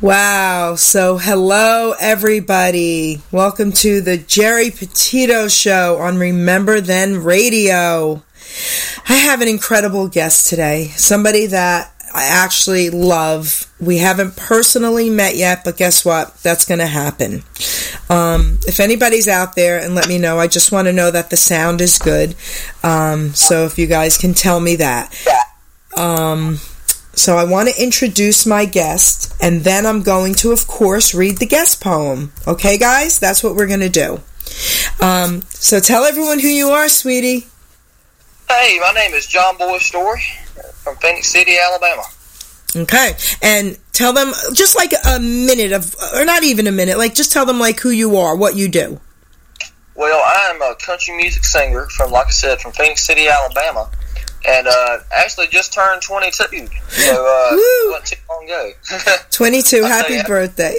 Wow. So, hello, everybody. Welcome to the Geri Petito Show on Remember Then Radio. I have an incredible guest today. Somebody that I actually love. We haven't personally met yet, but guess what? That's going to happen. Um, if anybody's out there and let me know, I just want to know that the sound is good. Um, so, if you guys can tell me that. Um, so I want to introduce my guest, and then I'm going to, of course, read the guest poem. Okay, guys? That's what we're going to do. Um, so tell everyone who you are, sweetie. Hey, my name is JonBoy Storey from Phenix City, Alabama. Okay, and tell them just like a minute of, or not even a minute, like just tell them like who you are, what you do. Well, I'm a country music singer from, like I said, from Phenix City, Alabama and uh, actually just turned 22. So uh, too long ago. 22. happy you, birthday.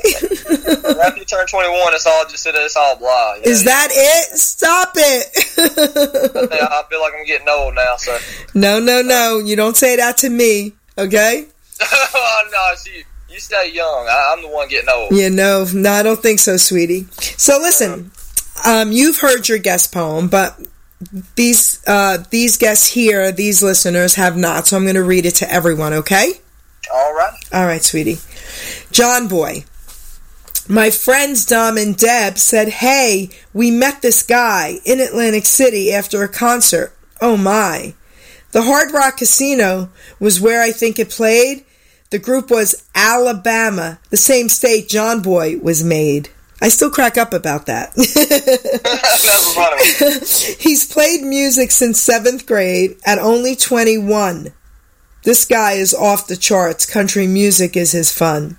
after you turn 21, it's all just it's all blah. You know? Is that it? Stop it. I feel like I'm getting old now. So no, no, no. You don't say that to me. Okay. oh, no, see, you stay young. I, am the one getting old. Yeah, no, no, I don't think so, sweetie. So listen. Um, you've heard your guest poem, but these uh, these guests here, these listeners have not, so I'm going to read it to everyone. Okay? All right. All right, sweetie. JonBoy. My friends Dom and Deb said, "Hey, we met this guy in Atlantic City after a concert. Oh my!" The Hard Rock Casino was where I think it played. The group was Alabama, the same state JonBoy was made. I still crack up about that. He's played music since seventh grade at only 21. This guy is off the charts. Country music is his fun.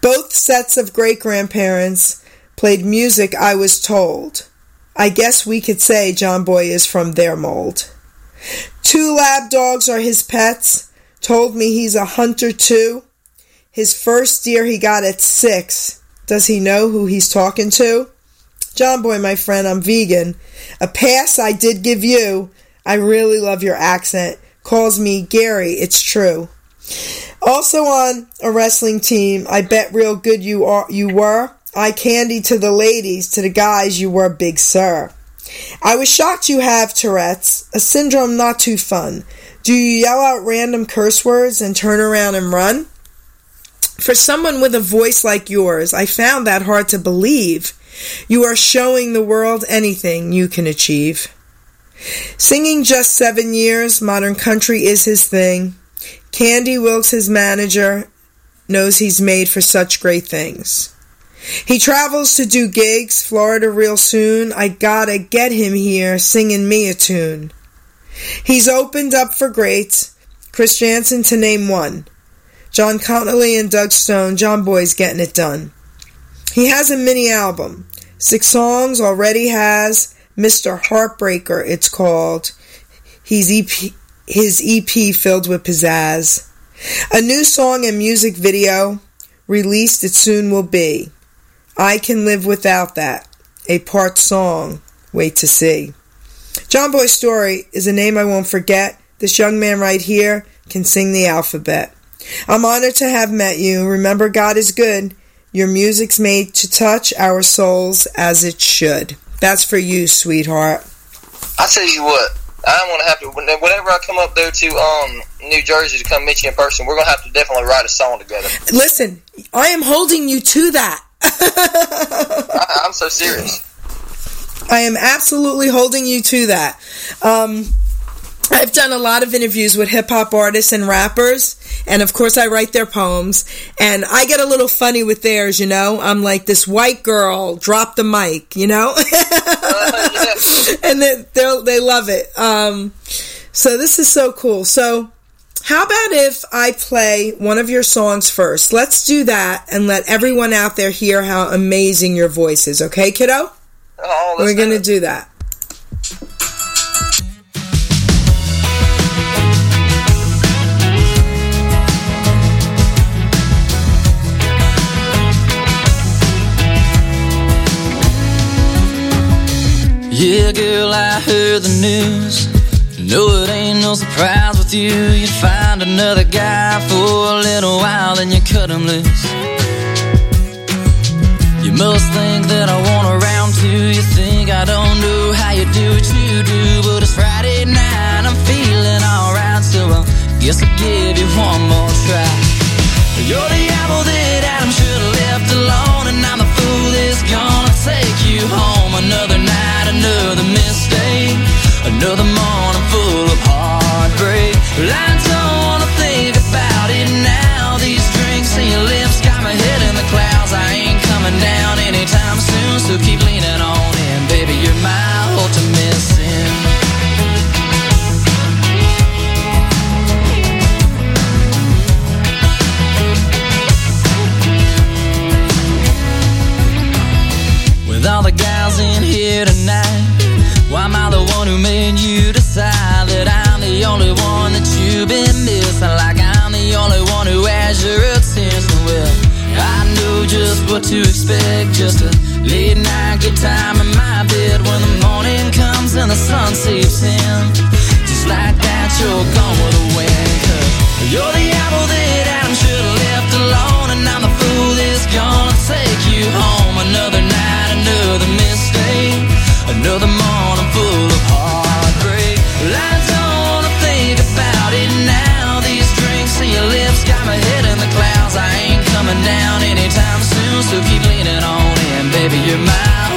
Both sets of great grandparents played music, I was told. I guess we could say JonBoy is from their mold. Two lab dogs are his pets. Told me he's a hunter too. His first deer he got at six. Does he know who he's talking to? JonBoy, my friend, I'm vegan. A pass I did give you. I really love your accent. Calls me Gary, it's true. Also on a wrestling team, I bet real good you are you were. I candy to the ladies, to the guys you were big sir. I was shocked you have Tourette's, a syndrome not too fun. Do you yell out random curse words and turn around and run? For someone with a voice like yours, I found that hard to believe. You are showing the world anything you can achieve. Singing just seven years, modern country is his thing. Candy Wilkes, his manager, knows he's made for such great things. He travels to do gigs, Florida real soon. I gotta get him here singing me a tune. He's opened up for greats, Chris Janson to name one. John Conlee and Doug Stone, JonBoy's getting it done. He has a mini album. Six songs already has Mr. Heartbreaker, it's called. He's EP, his EP filled with pizzazz. A new song and music video released it soon will be. I Can Live Without That, a part song. Wait to see. JonBoy's Storey is a name I won't forget. This young man right here can sing the alphabet. I'm honored to have met you. Remember, God is good. Your music's made to touch our souls as it should. That's for you, sweetheart. I tell you what, I'm gonna have to. Whenever I come up there to um New Jersey to come meet you in person, we're gonna have to definitely write a song together. Listen, I am holding you to that. I, I'm so serious. I am absolutely holding you to that. Um, I've done a lot of interviews with hip hop artists and rappers, and of course, I write their poems. And I get a little funny with theirs, you know. I'm like this white girl, drop the mic, you know, and they they love it. Um, so this is so cool. So. How about if I play one of your songs first? Let's do that and let everyone out there hear how amazing your voice is, okay, kiddo? Oh, We're going to do that. Yeah, girl, I heard the news. No, it ain't no surprise with you. You find another guy for a little while, then you cut him loose. You must think that I want around too. You think I don't know how you do what you do, but it's Friday night, I'm feeling alright, so I guess I'll give you one more try. You're the apple that Adam should have left alone, and I'm the fool that's gonna take you home. Another night, another mistake, another morning full of heartbreak. Well, I don't wanna think about it now. These drinks and your lips got my head in the clouds. I ain't coming down anytime soon, so keep leaning on in, baby. You're my ultimate sin. With all the guys tonight, why am I the one who made you decide that I'm the only one that you've been missing? Like I'm the only one who has your attention. Well, I know just what to expect. Just a late night good time in my bed when the morning comes and the sun seeps in. Just like that, you're gone with the wind. Cause you're the apple that Adam should have left alone, and I'm the fool that's gonna take you home. So keep leaning on in, baby. You're my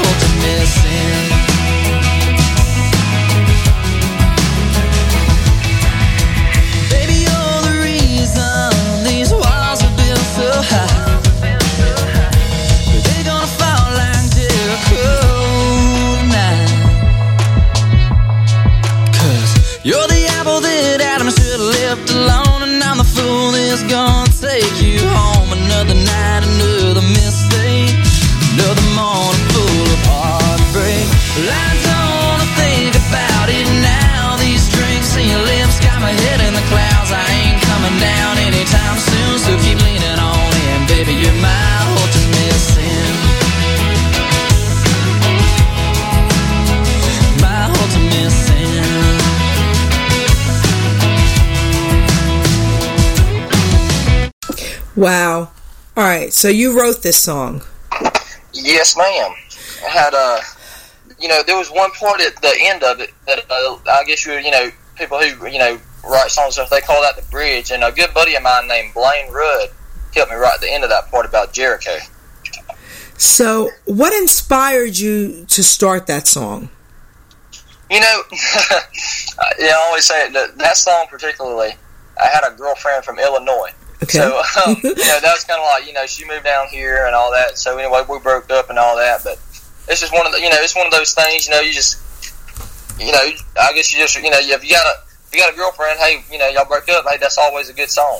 so you wrote this song. Yes, ma'am. I had uh, you know, there was one part at the end of it that uh, I guess you you know people who you know write songs they call that the bridge, and a good buddy of mine named Blaine Rudd helped me write the end of that part about Jericho. So, what inspired you to start that song? You know, yeah, I always say it, that that song particularly. I had a girlfriend from Illinois. Okay. So, um, you know, that was kind of like, you know, she moved down here and all that. So, anyway, we broke up and all that. But it's just one of the, you know, it's one of those things, you know, you just, you know, I guess you just, you know, if you got a, if you got a girlfriend, hey, you know, y'all broke up, hey, that's always a good song.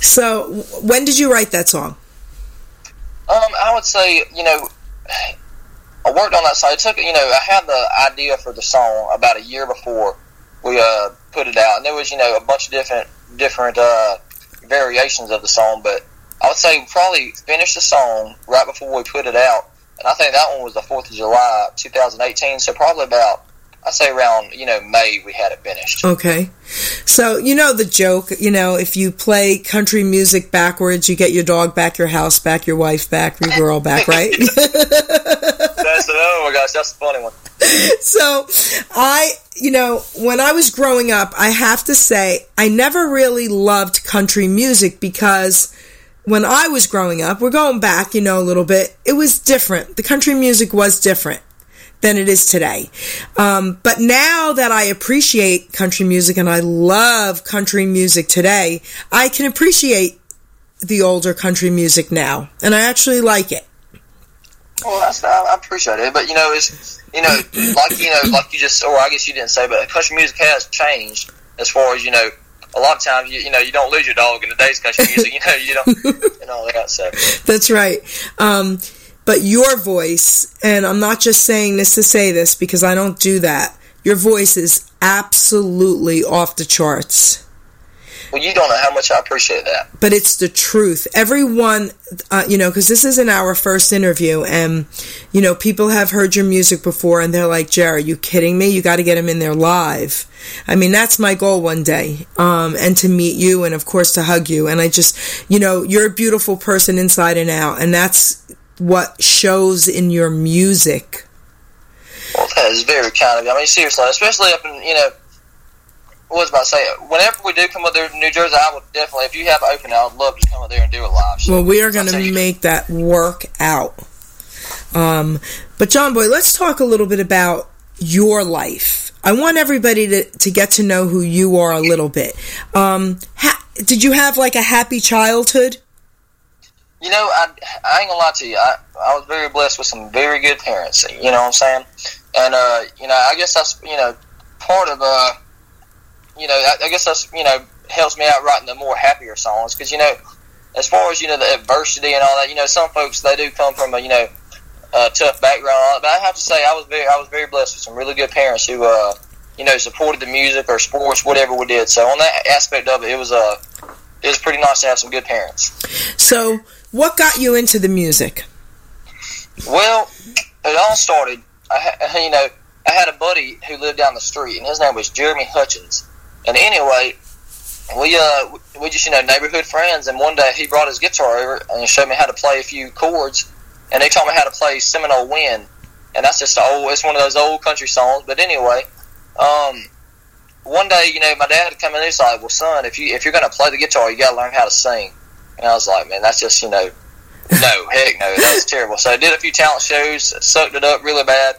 So, when did you write that song? Um, I would say, you know, I worked on that song. It took, you know, I had the idea for the song about a year before we uh, put it out, and there was, you know, a bunch of different different uh, variations of the song. But I would say we probably finished the song right before we put it out, and I think that one was the Fourth of July, 2018. So probably about, I'd say around, you know, May we had it finished. Okay. So, you know the joke, you know, if you play country music backwards, you get your dog back, your house back, your wife back, your girl back, right? That's the oh my gosh, that's a funny one. so I, you know, when I was growing up, I have to say, I never really loved country music because when I was growing up, we're going back, you know, a little bit, it was different. The country music was different than it is today. Um, but now that I appreciate country music and I love country music today, I can appreciate the older country music now, and I actually like it. Well, that's I I appreciate it, but you know, it's you know, like you know, like you just, or I guess you didn't say, but country music has changed as far as you know. A lot of times, you you know, you don't lose your dog in today's country music. You know, you don't, and all that. So That's right. Um, but your voice, and I'm not just saying this to say this because I don't do that. Your voice is absolutely off the charts. Well, you don't know how much I appreciate that. But it's the truth. Everyone, uh, you know, because this isn't our first interview, and you know, people have heard your music before, and they're like, "Geri, are you kidding me? You got to get them in there live." I mean, that's my goal one day, um, and to meet you, and of course to hug you. And I just, you know, you're a beautiful person inside and out, and that's what shows in your music. Well, that is very kind of you. I mean, seriously, especially up in you know was about to say? Whenever we do come up there to New Jersey, I would definitely, if you have open, I would love to come up there and do a live show. Well, we are going to make that work out. Um, but JonBoy, let's talk a little bit about your life. I want everybody to, to get to know who you are a little bit. Um, ha- did you have like a happy childhood? You know, I, I ain't gonna lie to you. I, I was very blessed with some very good parents. You know what I'm saying? And uh, you know, I guess that's you know part of uh, you know, I, I guess that's you know helps me out writing the more happier songs because you know, as far as you know the adversity and all that, you know, some folks they do come from a you know a tough background, but I have to say I was very I was very blessed with some really good parents who uh you know supported the music or sports whatever we did. So on that aspect of it, it was uh it was pretty nice to have some good parents. So, what got you into the music? Well, it all started. I you know I had a buddy who lived down the street, and his name was Jeremy Hutchins and anyway, we uh we just you know neighborhood friends, and one day he brought his guitar over and showed me how to play a few chords, and they taught me how to play Seminole Wind, and that's just old. It's one of those old country songs. But anyway, um, one day you know my dad had come in and he's like, "Well, son, if you if you're gonna play the guitar, you gotta learn how to sing." And I was like, "Man, that's just you know." no, heck no, that was terrible. So I did a few talent shows, sucked it up really bad,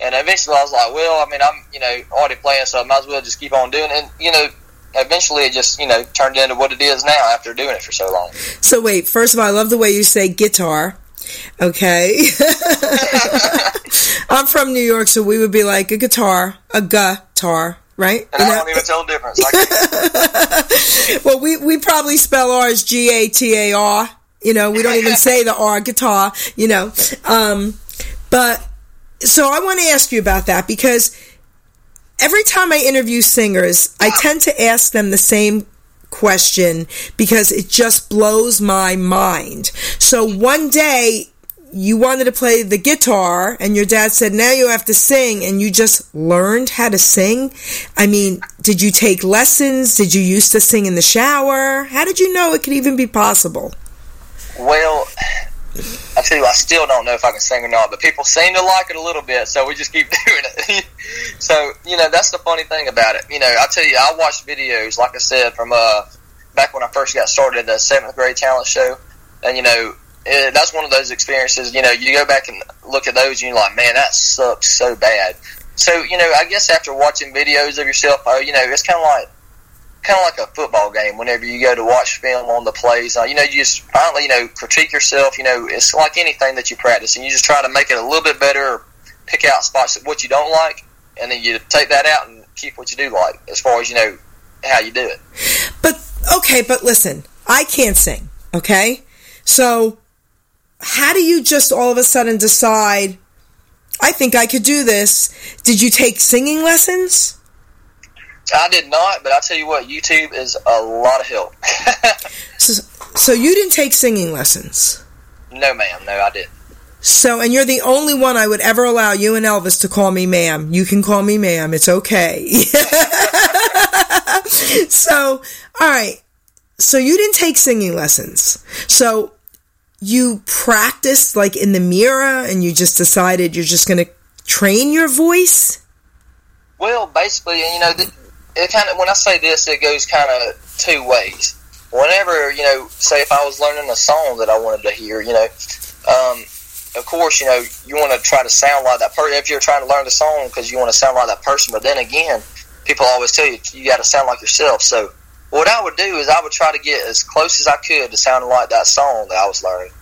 and eventually I was like, well, I mean, I'm, you know, already playing, so I might as well just keep on doing it. And, you know, eventually it just, you know, turned into what it is now after doing it for so long. So wait, first of all, I love the way you say guitar. Okay. I'm from New York, so we would be like a guitar, a guitar, right? And you I don't even tell the difference. well, we, we probably spell ours G A T A R. You know, we don't even say the R guitar, you know. Um, but so I want to ask you about that because every time I interview singers, I tend to ask them the same question because it just blows my mind. So one day you wanted to play the guitar and your dad said now you have to sing and you just learned how to sing. I mean, did you take lessons? Did you used to sing in the shower? How did you know it could even be possible? Well, I tell you, I still don't know if I can sing or not, but people seem to like it a little bit, so we just keep doing it. so, you know, that's the funny thing about it. You know, I tell you, I watched videos, like I said, from uh, back when I first got started, the seventh grade talent show, and you know, it, that's one of those experiences. You know, you go back and look at those, and you're like, man, that sucks so bad. So, you know, I guess after watching videos of yourself, oh, you know, it's kind of like kind of like a football game. Whenever you go to watch film on the plays, uh, you know, you just finally, you know, critique yourself. You know, it's like anything that you practice, and you just try to make it a little bit better, or pick out spots that what you don't like, and then you take that out and keep what you do like, as far as you know how you do it. But okay, but listen, I can't sing. Okay, so how do you just all of a sudden decide? I think I could do this. Did you take singing lessons? I did not, but I tell you what, YouTube is a lot of help. so, so you didn't take singing lessons? No, ma'am. No, I didn't. So, and you're the only one I would ever allow you and Elvis to call me ma'am. You can call me ma'am. It's okay. so, all right. So you didn't take singing lessons. So you practiced like in the mirror and you just decided you're just going to train your voice? Well, basically, you know, it kind of when I say this, it goes kind of two ways. Whenever you know, say if I was learning a song that I wanted to hear, you know, um, of course, you know, you want to try to sound like that person. If you're trying to learn the song because you want to sound like that person, but then again, people always tell you you got to sound like yourself. So what I would do is I would try to get as close as I could to sounding like that song that I was learning,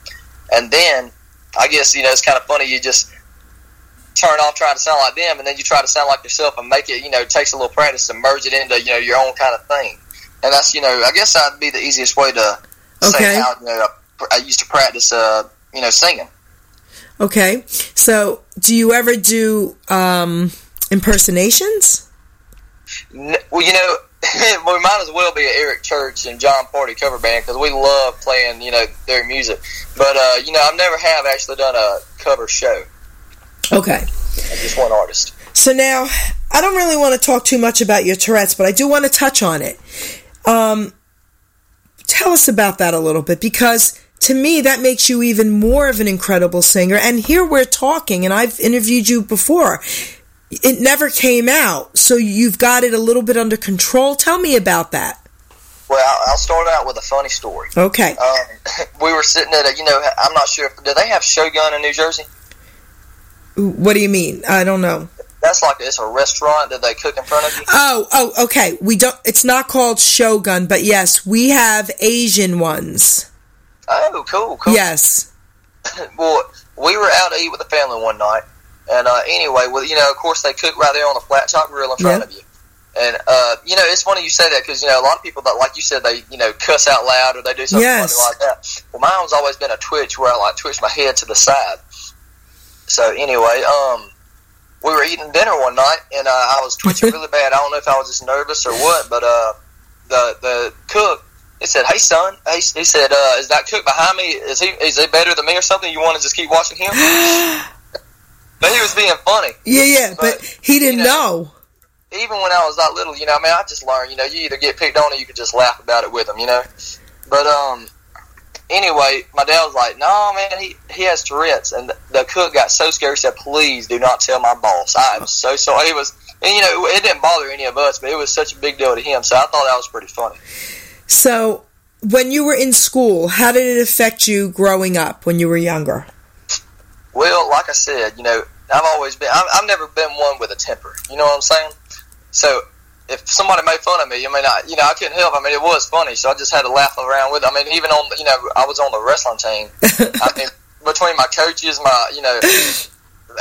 and then I guess you know it's kind of funny. You just turn off trying to sound like them, and then you try to sound like yourself and make it. You know, it takes a little practice to merge it into you know your own kind of thing. And that's you know, I guess that'd be the easiest way to okay. say how you know I used to practice. Uh, you know, singing. Okay, so do you ever do um, impersonations? well, you know, we might as well be an Eric Church and Jon Pardi cover band because we love playing, you know, their music. But uh, you know, I've never have actually done a cover show. Okay. Just one artist. So now, I don't really want to talk too much about your Tourette's, but I do want to touch on it. Um, tell us about that a little bit because to me that makes you even more of an incredible singer. And here we're talking, and I've interviewed you before it never came out. So you've got it a little bit under control. Tell me about that. Well, I'll start out with a funny story. Okay. Um, we were sitting at a, you know, I'm not sure, if, do they have Shogun in New Jersey? What do you mean? I don't know. That's like it's a restaurant that they cook in front of you. Oh, oh, okay. We don't. It's not called Shogun, but yes, we have Asian ones. Oh, cool, cool. Yes. well, we were out to eat with the family one night, and uh, anyway, well, you know, of course, they cook right there on the flat top grill in front of you. And uh, you know, it's funny you say that because you know a lot of people that, like you said, they you know cuss out loud or they do something yes. funny like that. Well, mine's always been a twitch where I like twitch my head to the side. So anyway, um, we were eating dinner one night and uh, I was twitching really bad. I don't know if I was just nervous or what, but uh, the the cook he said, "Hey son," he, he said, uh, "Is that cook behind me? Is he is he better than me or something? You want to just keep watching him?" But he was being funny. Yeah, yeah, but, but he didn't you know, know, Even when I was that little, you know, I mean, I just learned, you know, you either get picked on or you could just laugh about it with him, you know. But um, anyway, my dad was like, "No, man, he he has Tourette's," and the, the cook got so scared. He said, "Please do not tell my boss." I am so sorry. He was, and you know, it didn't bother any of us, but it was such a big deal to him. So I thought that was pretty funny. So, when you were in school, how did it affect you growing up when you were younger? Well, like I said, you know, I've always been, I've, I've never been one with a temper. You know what I'm saying? So if somebody made fun of me, I mean, I, you know, I couldn't help. I mean, it was funny, so I just had to laugh around with. It. I mean, even on, you know, I was on the wrestling team. I mean, between my coaches, my, you know,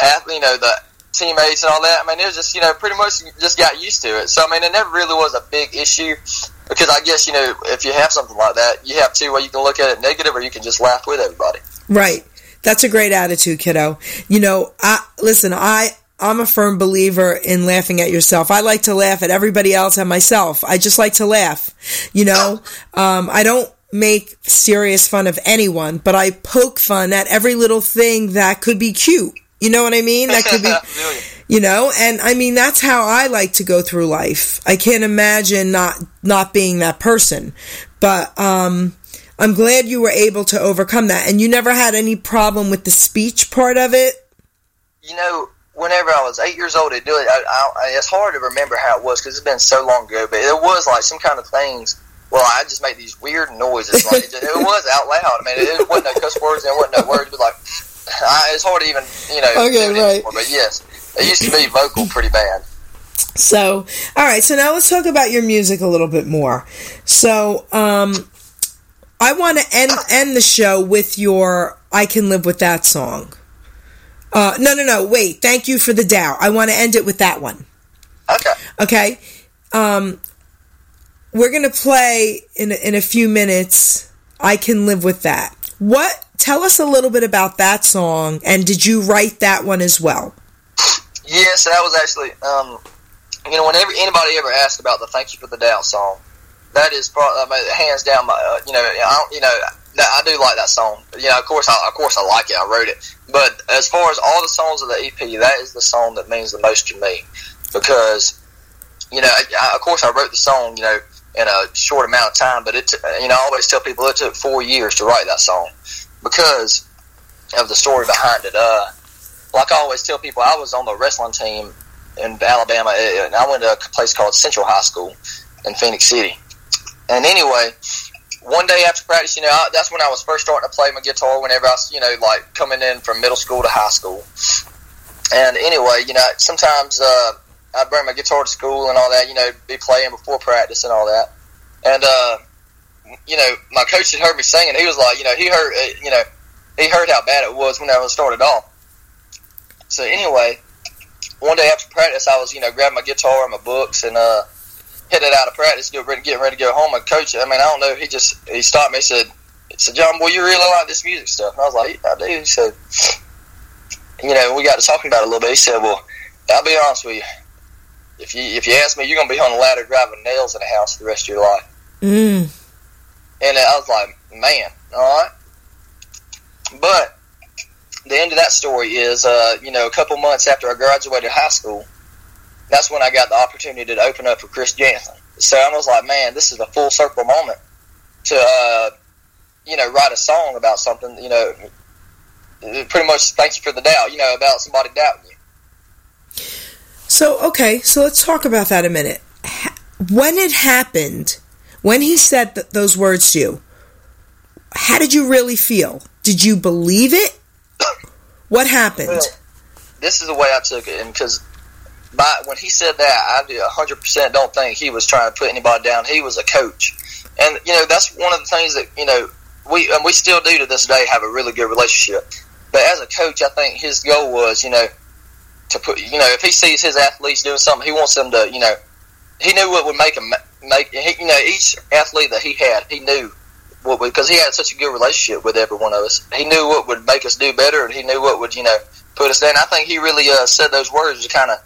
athlete, you know, the teammates and all that. I mean, it was just, you know, pretty much just got used to it. So I mean, it never really was a big issue because I guess you know, if you have something like that, you have two where you can look at it negative or you can just laugh with everybody. Right. That's a great attitude, kiddo. You know, I listen, I I'm a firm believer in laughing at yourself. I like to laugh at everybody else and myself. I just like to laugh. You know, um, I don't make serious fun of anyone, but I poke fun at every little thing that could be cute. You know what I mean? That could be, you know, and I mean, that's how I like to go through life. I can't imagine not, not being that person. But, um, I'm glad you were able to overcome that. And you never had any problem with the speech part of it? You know, whenever I was eight years old to do it, I, I, it's hard to remember how it was because it's been so long ago. But it was like some kind of things. Well, I just made these weird noises. Like it, just, it was out loud. I mean, it, it wasn't no cuss words and it wasn't no words. But like, I, it's hard to even you know. Okay, right. Anymore, but yes, it used to be vocal pretty bad. So, all right. So now let's talk about your music a little bit more. So, um, I want to end end the show with your "I Can Live with That" song. Uh, no, no, no. Wait. Thank you for the doubt. I want to end it with that one. Okay. Okay. Um, we're gonna play in in a few minutes. I can live with that. What? Tell us a little bit about that song, and did you write that one as well? Yes, that was actually. Um, you know, whenever anybody ever asked about the "Thank You for the Doubt" song, that is probably I mean, hands down. My, uh, you know, I don't, you know, I do like that song. You know, of course, I, of course, I like it. I wrote it. But as far as all the songs of the EP, that is the song that means the most to me because, you know, I, of course, I wrote the song. You know, in a short amount of time, but it, you know, I always tell people it took four years to write that song because of the story behind it. Uh, like I always tell people, I was on the wrestling team in Alabama, and I went to a place called Central High School in Phenix City and anyway, one day after practice, you know, I, that's when I was first starting to play my guitar. Whenever I was, you know, like coming in from middle school to high school. And anyway, you know, sometimes uh, I'd bring my guitar to school and all that. You know, be playing before practice and all that. And uh, you know, my coach had heard me singing. He was like, you know, he heard, uh, you know, he heard how bad it was when I was started off. So anyway, one day after practice, I was, you know, grabbing my guitar and my books and uh headed out of practice, getting ready, getting ready to go home. And coach, I mean, I don't know. He just he stopped me. He said, said, John, boy, you really like this music stuff. And I was like, yeah, I do. He said, you know, we got to talking about it a little bit. He said, well, I'll be honest with you. if you if you ask me, you're gonna be on a ladder driving nails in a house the rest of your life. Mm. And I was like, man, all right. But the end of that story is, uh, you know, a couple months after I graduated high school, that's when I got the opportunity to open up for Chris Janson. So I was like, man, this is a full circle moment to, uh, you know, write a song about something, you know, pretty much thank you for the doubt, you know, about somebody doubting you. So, okay, so let's talk about that a minute. When it happened, when he said th- those words to you, how did you really feel? Did you believe it? What happened? Well, this is the way I took it, and because by when he said that, I hundred percent don't think he was trying to put anybody down. He was a coach, and you know that's one of the things that you know we and we still do to this day have a really good relationship. But as a coach, I think his goal was you know to put you know if he sees his athletes doing something, he wants them to you know he knew what would make him make he, you know each athlete that he had he knew what because he had such a good relationship with every one of us. He knew what would make us do better, and he knew what would you know put us down. I think he really uh, said those words to kind of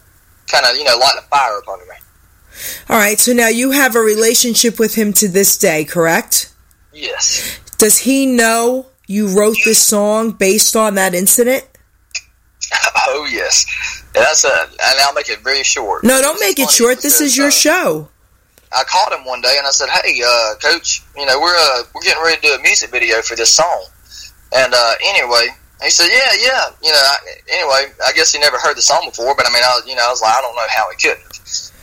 kind of you know light a fire upon me. All right, so now you have a relationship with him to this day, correct? Yes. Does he know you wrote this song based on that incident? Oh yes, and that's a, and I'll make it very short. No, don't make it short. This is your uh, show. I called him one day and I said, "Hey, uh, coach, you know we're uh, we're getting ready to do a music video for this song." And uh, anyway, he said, "Yeah, yeah." You know, I, anyway, I guess he never heard the song before, but I mean, I was, you know, I was like, I don't know how he could.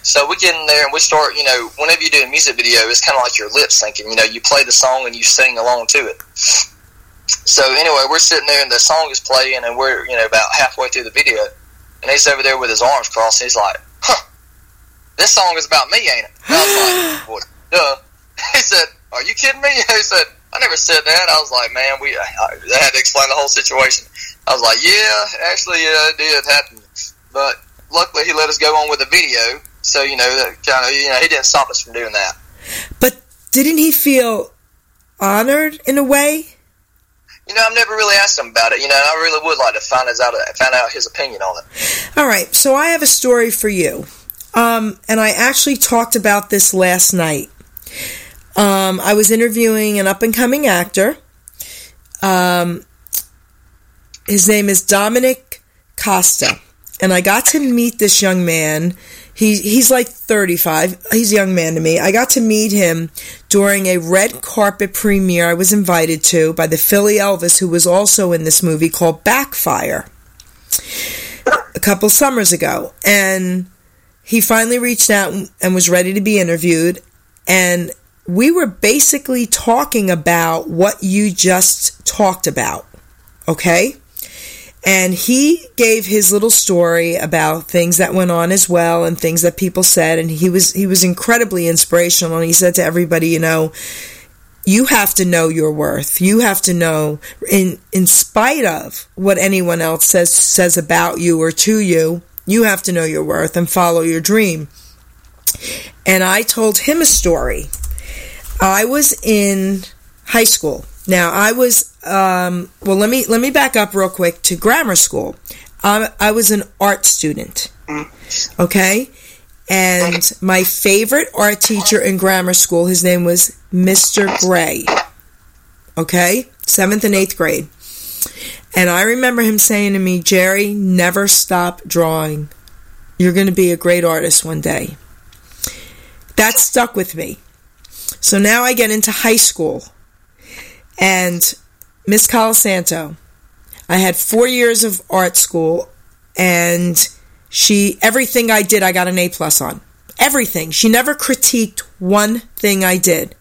So we get in there and we start. You know, whenever you do a music video, it's kind of like your lip syncing. You know, you play the song and you sing along to it. So anyway, we're sitting there and the song is playing, and we're you know about halfway through the video, and he's over there with his arms crossed. And he's like, "Huh." this song is about me, ain't it? And I was like, well, duh. He said, are you kidding me? He said, I never said that. I was like, man, we I, I had to explain the whole situation. I was like, yeah, actually, uh, it did happen. But luckily, he let us go on with the video. So, you know, that kind of, you know, he didn't stop us from doing that. But didn't he feel honored in a way? You know, I've never really asked him about it. You know, I really would like to find out find out his opinion on it. All right, so I have a story for you. Um, and I actually talked about this last night. Um, I was interviewing an up and coming actor. Um, his name is Dominic Costa. And I got to meet this young man. He, he's like 35. He's a young man to me. I got to meet him during a red carpet premiere I was invited to by the Philly Elvis, who was also in this movie called Backfire a couple summers ago. And he finally reached out and was ready to be interviewed. And we were basically talking about what you just talked about. Okay? And he gave his little story about things that went on as well and things that people said and he was he was incredibly inspirational and he said to everybody, you know, you have to know your worth. You have to know in in spite of what anyone else says says about you or to you, you have to know your worth and follow your dream. And I told him a story. I was in high school. Now I was um, well. Let me let me back up real quick to grammar school. I, I was an art student. Okay, and my favorite art teacher in grammar school, his name was Mr. Gray. Okay, seventh and eighth grade. And I remember him saying to me, Geri, never stop drawing. You're going to be a great artist one day. That stuck with me. So now I get into high school. And Miss Colasanto, I had four years of art school, and she everything I did I got an A plus on. Everything. She never critiqued one thing I did.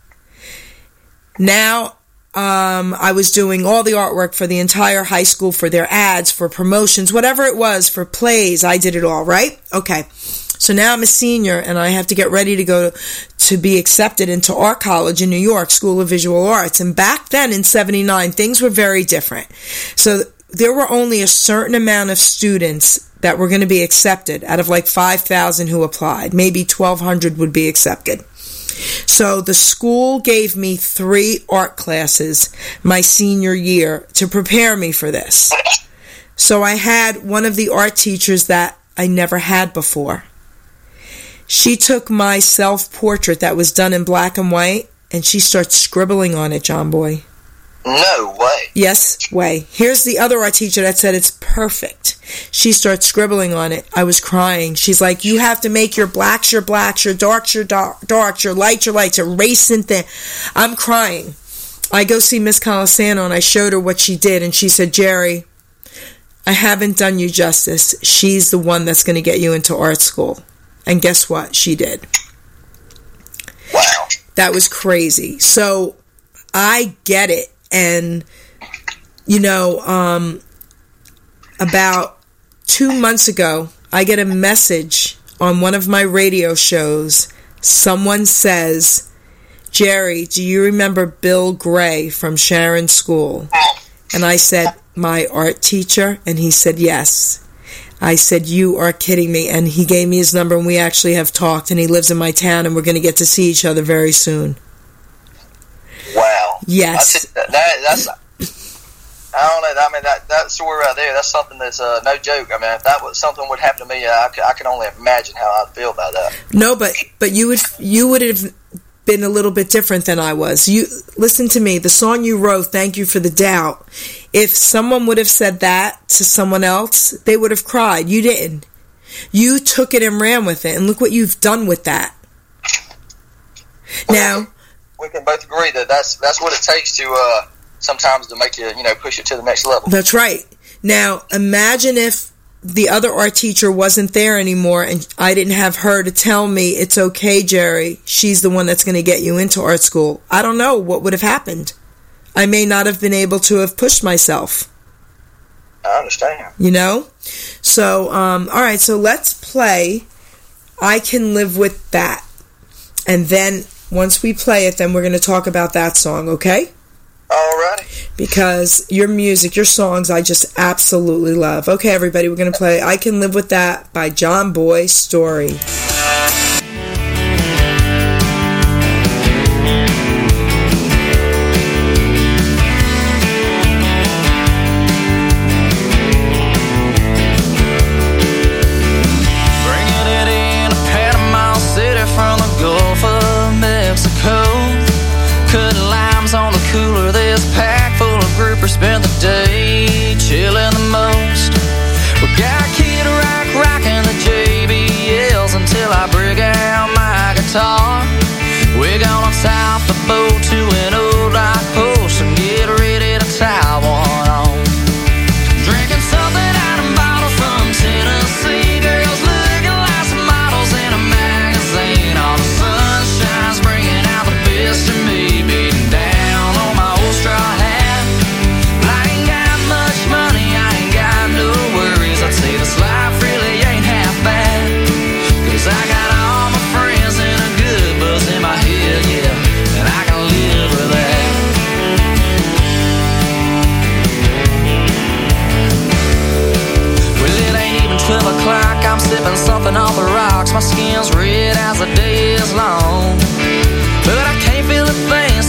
Now um, I was doing all the artwork for the entire high school for their ads, for promotions, whatever it was, for plays. I did it all, right? Okay. So now I'm a senior and I have to get ready to go to be accepted into art college in New York, School of Visual Arts. And back then in 79, things were very different. So there were only a certain amount of students that were going to be accepted out of like 5,000 who applied. Maybe 1,200 would be accepted. So the school gave me three art classes my senior year to prepare me for this. So I had one of the art teachers that I never had before. She took my self portrait that was done in black and white and she starts scribbling on it, John Boy. No way. Yes, way. Here's the other art teacher that said it's perfect. She starts scribbling on it. I was crying. She's like, You have to make your blacks your blacks, your darks your dark, darks, your lights your lights, erase and thin. I'm crying. I go see Miss Colasano and I showed her what she did, and she said, Geri, I haven't done you justice. She's the one that's going to get you into art school. And guess what? She did. That was crazy. So I get it. And, you know, um, about two months ago, I get a message on one of my radio shows. Someone says, Geri, do you remember Bill Gray from Sharon School? And I said, My art teacher? And he said, Yes. I said, You are kidding me. And he gave me his number, and we actually have talked, and he lives in my town, and we're going to get to see each other very soon. Wow. Yes. That's, that, that's I don't know. I mean, that that story right there. That's something that's uh, no joke. I mean, if that was something would happen to me, I, could, I can only imagine how I'd feel about that. No, but but you would you would have been a little bit different than I was. You listen to me. The song you wrote, "Thank You for the Doubt." If someone would have said that to someone else, they would have cried. You didn't. You took it and ran with it, and look what you've done with that. Now, we can both agree that that's that's what it takes to uh, sometimes to make you you know push it to the next level. That's right. Now, imagine if the other art teacher wasn't there anymore and I didn't have her to tell me it's okay, Geri. She's the one that's going to get you into art school. I don't know what would have happened. I may not have been able to have pushed myself. I understand. You know? So, um, all right, so let's play I Can Live With That. And then once we play it, then we're going to talk about that song, okay? Alrighty. Because your music, your songs, I just absolutely love. Okay, everybody, we're going to play I Can Live With That by JonBoy Storey.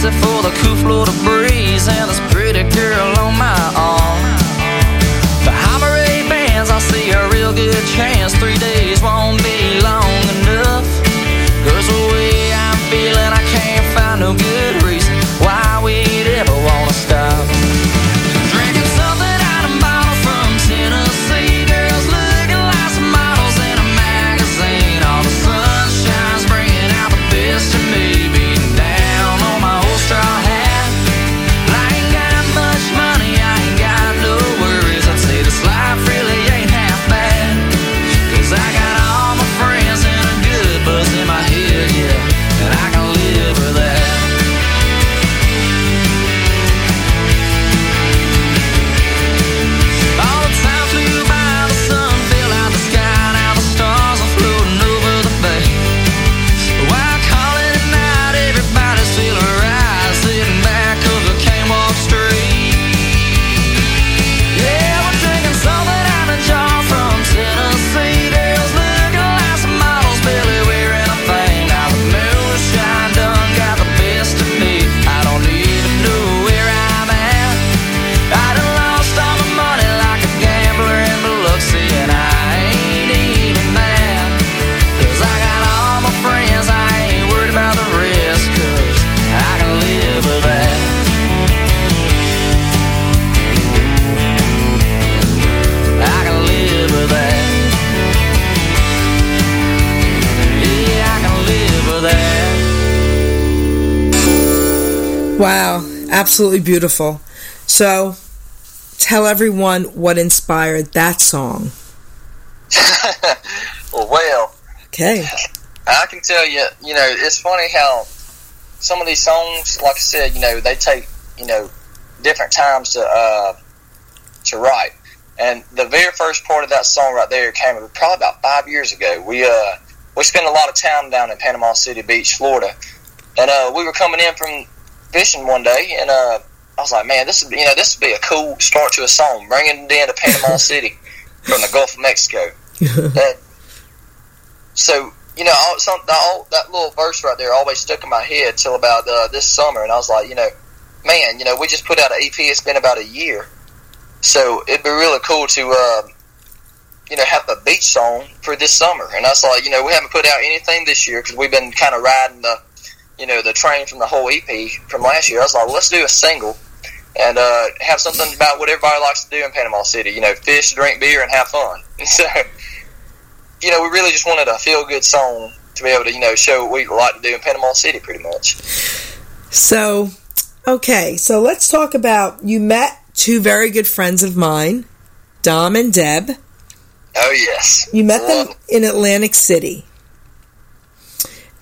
A for the cool Florida breeze and this pretty girl on my arm. Behind my Ray-Bans, I see a real good chance. Three days won't be long enough. Cause the absolutely beautiful. So, tell everyone what inspired that song. well, okay. I can tell you, you know, it's funny how some of these songs, like I said, you know, they take, you know, different times to uh, to write. And the very first part of that song right there came probably about five years ago. We uh we spent a lot of time down in Panama City Beach, Florida, and uh, we were coming in from fishing one day, and uh, I was like, man, this would you know this would be a cool start to a song, bringing it into Panama City from the Gulf of Mexico. and so you know, all, some, all, that little verse right there always stuck in my head till about uh, this summer, and I was like, you know, man, you know, we just put out an EP. It's been about a year, so it'd be really cool to, uh, you know, have a beach song for this summer. And I was like, you know, we haven't put out anything this year because we've been kind of riding the, you know, the train from the whole EP from last year. I was like, well, let's do a single and uh, have something about what everybody likes to do in Panama City. You know, fish, drink beer, and have fun. so you know, we really just wanted a feel good song to be able to, you know, show what we like to do in Panama City pretty much. So, okay, so let's talk about you met two very good friends of mine, Dom and Deb. Oh, yes. You met them in Atlantic City.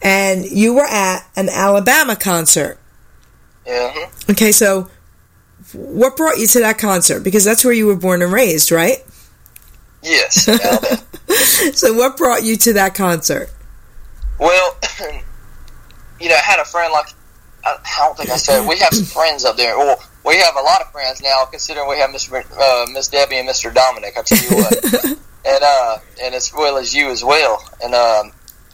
And you were at an Alabama concert. Yeah. Okay, so what brought you to that concert? Because that's where you were born and raised, right? Yes. so, what brought you to that concert? Well, you know, I had a friend like I, don't think I said we have some friends up there. Well, we have a lot of friends now, considering we have Miss uh, Miss Debbie and Mister Dominic. I tell you what, and uh, and as well as you as well. And um,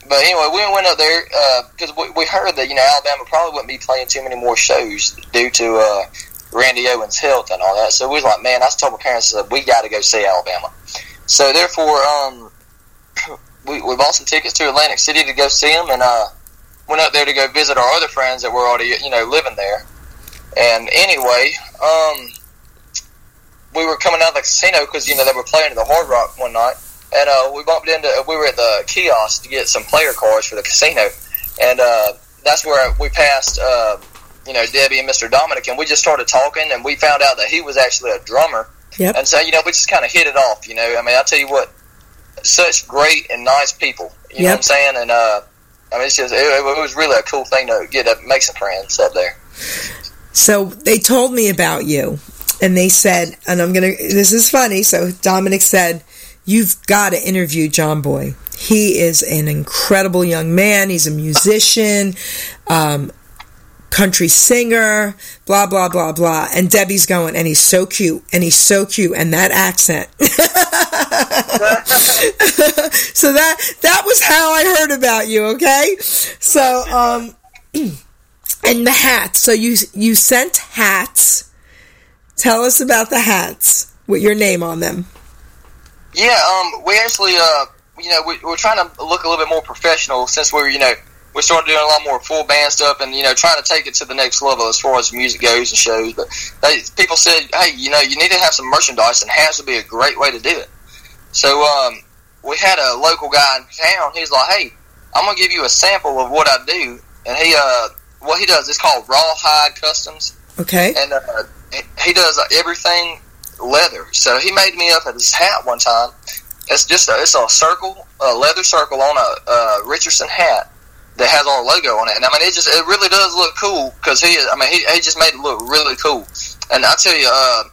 but anyway, we went up there because uh, we, we heard that you know Alabama probably wouldn't be playing too many more shows due to uh, Randy Owens' health and all that. So we was like, man, I told my parents that we got to go see Alabama. So therefore, um, we, we bought some tickets to Atlantic City to go see them, and uh, went up there to go visit our other friends that were already you know living there. And anyway, um, we were coming out of the casino because you know they were playing at the Hard Rock one night, and uh, we bumped into we were at the kiosk to get some player cards for the casino, and uh, that's where we passed. Uh, you know Debbie and Mr. Dominic, and we just started talking, and we found out that he was actually a drummer Yep. And so, you know, we just kind of hit it off, you know. I mean, I'll tell you what, such great and nice people, you yep. know what I'm saying? And, uh, I mean, it's just, it, it, was really a cool thing to get to make some friends up there. So they told me about you, and they said, and I'm going to, this is funny. So Dominic said, You've got to interview JonBoy. He is an incredible young man. He's a musician. Um, country singer, blah, blah, blah, blah. And Debbie's going, and he's so cute, and he's so cute, and that accent. so that, that was how I heard about you, okay? So, um, and the hats. So you, you sent hats. Tell us about the hats with your name on them. Yeah, um, we actually, uh, you know, we, we're trying to look a little bit more professional since we're, you know, we started doing a lot more full band stuff and you know trying to take it to the next level as far as music goes and shows. But they, people said, hey, you know, you need to have some merchandise, and hats would be a great way to do it. So um, we had a local guy in town. He's like, hey, I'm gonna give you a sample of what I do, and he uh, what he does is called Rawhide Customs. Okay. And uh, he does everything leather. So he made me up his hat one time. It's just a, it's a circle, a leather circle on a, a Richardson hat that has our logo on it. And I mean, it just it really does look cool because he, I mean, he, he just made it look really cool. And I tell you, uh,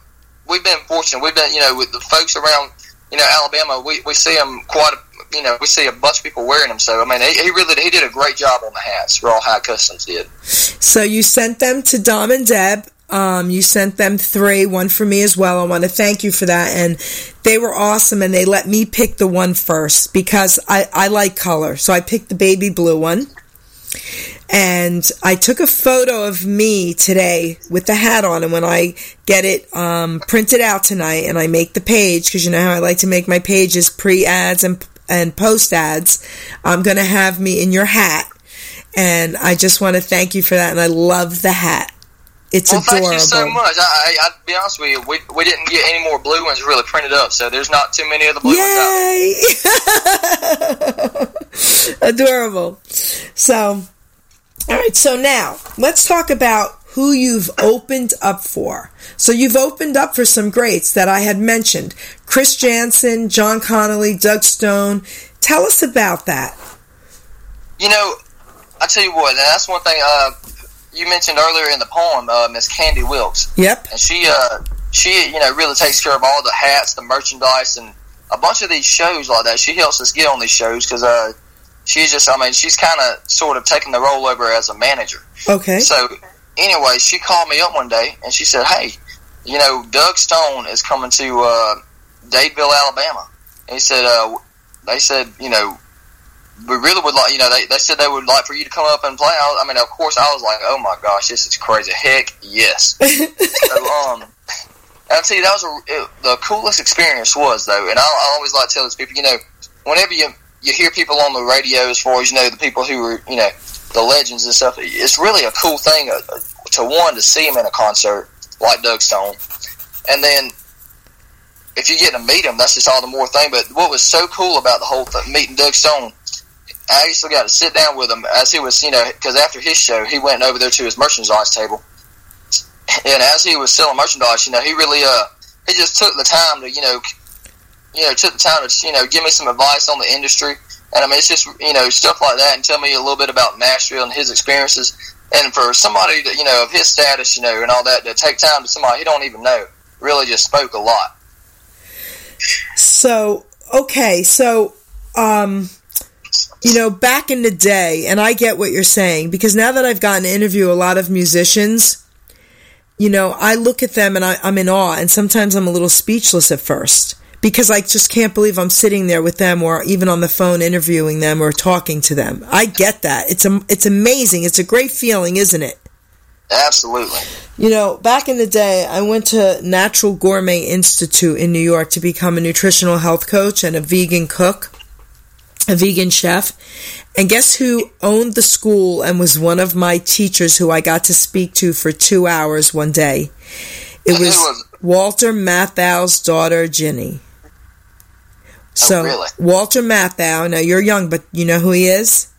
we've been fortunate. We've been, you know, with the folks around, you know, Alabama, we, we see them quite, a, you know, we see a bunch of people wearing them. So I mean, he, he really he did a great job on the hats. Rawhide Customs did. So you sent them to Dom and Deb. Um, you sent them three, one for me as well. I want to thank you for that. And they were awesome and they let me pick the one first because I, I like color. So I picked the baby blue one. And I took a photo of me today with the hat on. And when I get it um, printed out tonight and I make the page, because you know how I like to make my pages pre ads and, and post ads, I'm going to have me in your hat. And I just want to thank you for that. And I love the hat. It's well, adorable. thank you so much. I, I, I'll be honest with you, we, we didn't get any more blue ones really printed up, so there's not too many of the blue Yay! ones out. adorable. So, all right. So now let's talk about who you've opened up for. So you've opened up for some greats that I had mentioned Chris Janson, John Conlee, Doug Stone. Tell us about that. You know, I tell you what, that's one thing uh, you mentioned earlier in the poem, uh, Miss Candy Wilkes. Yep. And she, uh, she, you know, really takes care of all the hats, the merchandise, and a bunch of these shows like that. She helps us get on these shows because uh, she's just, I mean, she's kind of sort of taking the role over as a manager. Okay. So anyway, she called me up one day and she said, "Hey, you know, Doug Stone is coming to uh, Dadeville, Alabama." And he said, uh, "They said, you know, we really would like, you know, they, they said they would like for you to come up and play." I, I mean, of course, I was like, "Oh my gosh, this is crazy!" Heck, yes. so, um, I'll tell you, that was a, it, the coolest experience was though, and I, I always like to tell these people, you know, whenever you you hear people on the radio, as far as you know, the people who were, you know, the legends and stuff. It's really a cool thing uh, to one to see them in a concert like Doug Stone, and then if you get to meet him, that's just all the more thing. But what was so cool about the whole thing, meeting Doug Stone, I actually got to sit down with him as he was, you know, because after his show, he went over there to his merchandise table, and as he was selling merchandise, you know, he really, uh, he just took the time to, you know, you know, took the time to, you know, give me some advice on the industry. And I mean, it's just, you know, stuff like that and tell me a little bit about Nashville and his experiences. And for somebody, that, you know, of his status, you know, and all that, to take time to somebody he don't even know, really just spoke a lot. So, okay, so, um, you know, back in the day, and I get what you're saying, because now that I've gotten to interview a lot of musicians, you know, I look at them and I, I'm in awe, and sometimes I'm a little speechless at first because I just can't believe I'm sitting there with them or even on the phone interviewing them or talking to them. I get that. It's a, it's amazing. It's a great feeling, isn't it? Absolutely. You know, back in the day, I went to Natural Gourmet Institute in New York to become a nutritional health coach and a vegan cook, a vegan chef. And guess who owned the school and was one of my teachers who I got to speak to for two hours one day? It was, was Walter Matthau's daughter, Ginny. Oh, so oh, really? Walter Matthau. Now you're young, but you know who he is.